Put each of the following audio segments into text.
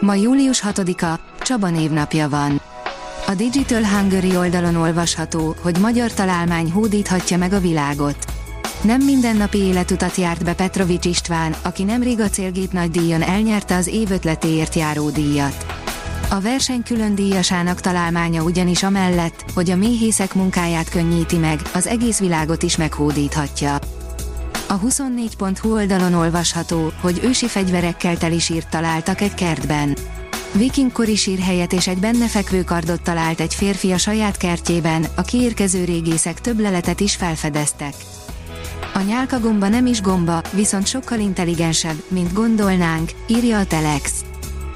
Ma július 6-a, Csaba névnapja van. A Digital Hungary oldalon olvasható, hogy magyar találmány hódíthatja meg a világot. Nem mindennapi életutat járt be Petrovics István, aki nemrég a célgép nagy díjon elnyerte az év ötletéért járó díjat. A verseny külön díjasának találmánya ugyanis amellett, hogy a méhészek munkáját könnyíti meg, az egész világot is meghódíthatja. A 24.hu oldalon olvasható, hogy ősi fegyverekkel teli sírt találtak egy kertben. Vikingkori sírhelyet és egy benne fekvő kardot talált egy férfi a saját kertjében, a kiérkező régészek több leletet is felfedeztek. A nyálka gomba nem is gomba, viszont sokkal intelligensebb, mint gondolnánk, írja a Telex.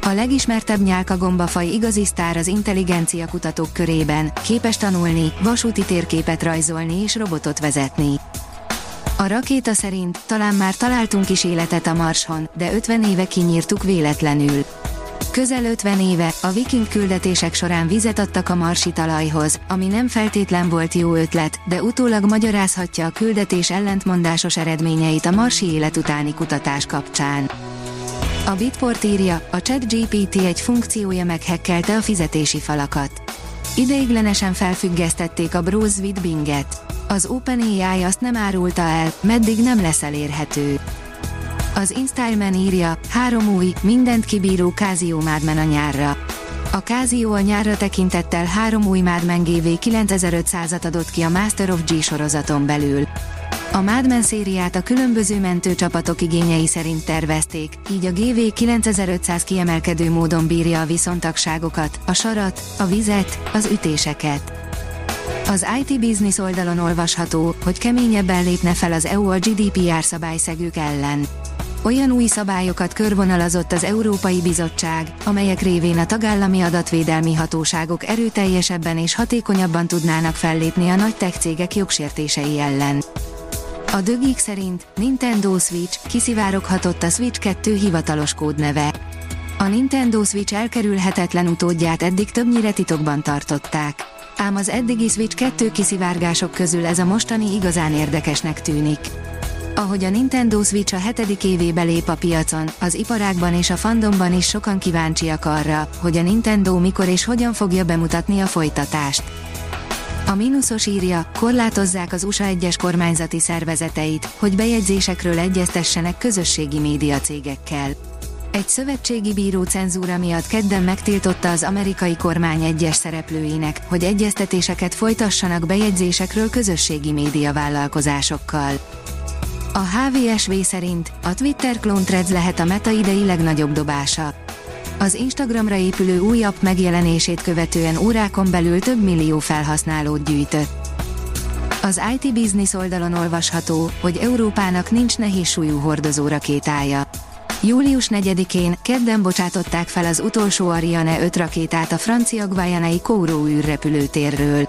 A legismertebb nyálka gombafaj igazi sztár az intelligencia kutatók körében, képes tanulni, vasúti térképet rajzolni és robotot vezetni. A rakéta szerint talán már találtunk is életet a Marson, de 50 éve kinyírtuk véletlenül. Közel 50 éve a viking küldetések során vizet adtak a marsi talajhoz, ami nem feltétlen volt jó ötlet, de utólag magyarázhatja a küldetés ellentmondásos eredményeit a marsi élet utáni kutatás kapcsán. A Bitport írja, a ChatGPT egy funkciója meghekkelte a fizetési falakat. Ideiglenesen felfüggesztették a Browse with Binget. Az OpenAI azt nem árulta el, meddig nem lesz elérhető. Az InStyleman írja, három új, mindent kibíró Casio Madman a nyárra. A Casio a nyárra tekintettel három új Madman GV 9500-at adott ki a Master of G sorozaton belül. A Madman szériát a különböző mentőcsapatok igényei szerint tervezték, így a GV 9500 kiemelkedő módon bírja a viszontagságokat, a sarat, a vizet, az ütéseket. Az IT Business oldalon olvasható, hogy keményebben lépne fel az EU a GDPR szabályszegők ellen. Olyan új szabályokat körvonalazott az Európai Bizottság, amelyek révén a tagállami adatvédelmi hatóságok erőteljesebben és hatékonyabban tudnának fellépni a nagy tech cégek jogsértései ellen. A dögik szerint Nintendo Switch kiszivároghatott a Switch 2 hivatalos kódneve. A Nintendo Switch elkerülhetetlen utódját eddig többnyire titokban tartották. Ám az eddigi Switch 2 kiszivárgások közül ez a mostani igazán érdekesnek tűnik. Ahogy a Nintendo Switch a hetedik évébe lép a piacon, az iparágban és a fandomban is sokan kíváncsiak arra, hogy a Nintendo mikor és hogyan fogja bemutatni a folytatást. A mínuszos írja, korlátozzák az USA egyes kormányzati szervezeteit, hogy bejegyzésekről egyeztessenek közösségi média cégekkel. Egy szövetségi bíró cenzúra miatt kedden megtiltotta az amerikai kormány egyes szereplőinek, hogy egyeztetéseket folytassanak bejegyzésekről közösségi média vállalkozásokkal. A HVSV szerint a Twitter klón Threads lehet a meta idei legnagyobb dobása. Az Instagramra épülő új app megjelenését követően órákon belül több millió felhasználót gyűjtött. Az IT Business oldalon olvasható, hogy Európának nincs nehéz súlyú hordozó rakétája. Július 4-én, kedden bocsátották fel az utolsó Ariane 5 rakétát a francia Guayanai Kourou űrrepülőtérről.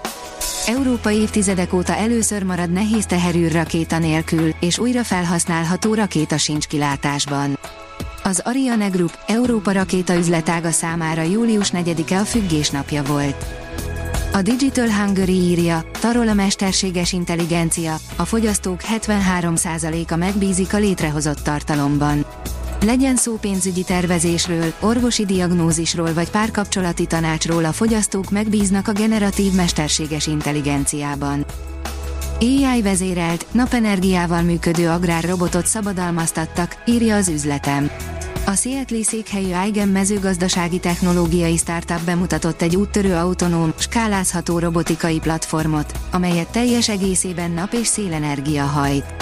Európa évtizedek óta először marad nehéz teherű rakéta nélkül, és újra felhasználható rakéta sincs kilátásban. Az Ariane Group, Európa rakéta üzletága számára július 4-e a függésnapja volt. A Digital Hungary írja, tarol a mesterséges intelligencia, a fogyasztók 73%-a megbízik a létrehozott tartalomban. Legyen szó pénzügyi tervezésről, orvosi diagnózisról vagy párkapcsolati tanácsról a fogyasztók megbíznak a generatív mesterséges intelligenciában. AI vezérelt, napenergiával működő agrárrobotot szabadalmaztattak, írja az üzletem. A Seattle székhelyű Eigen mezőgazdasági technológiai startup bemutatott egy úttörő autonóm, skálázható robotikai platformot, amelyet teljes egészében nap és szélenergia hajt.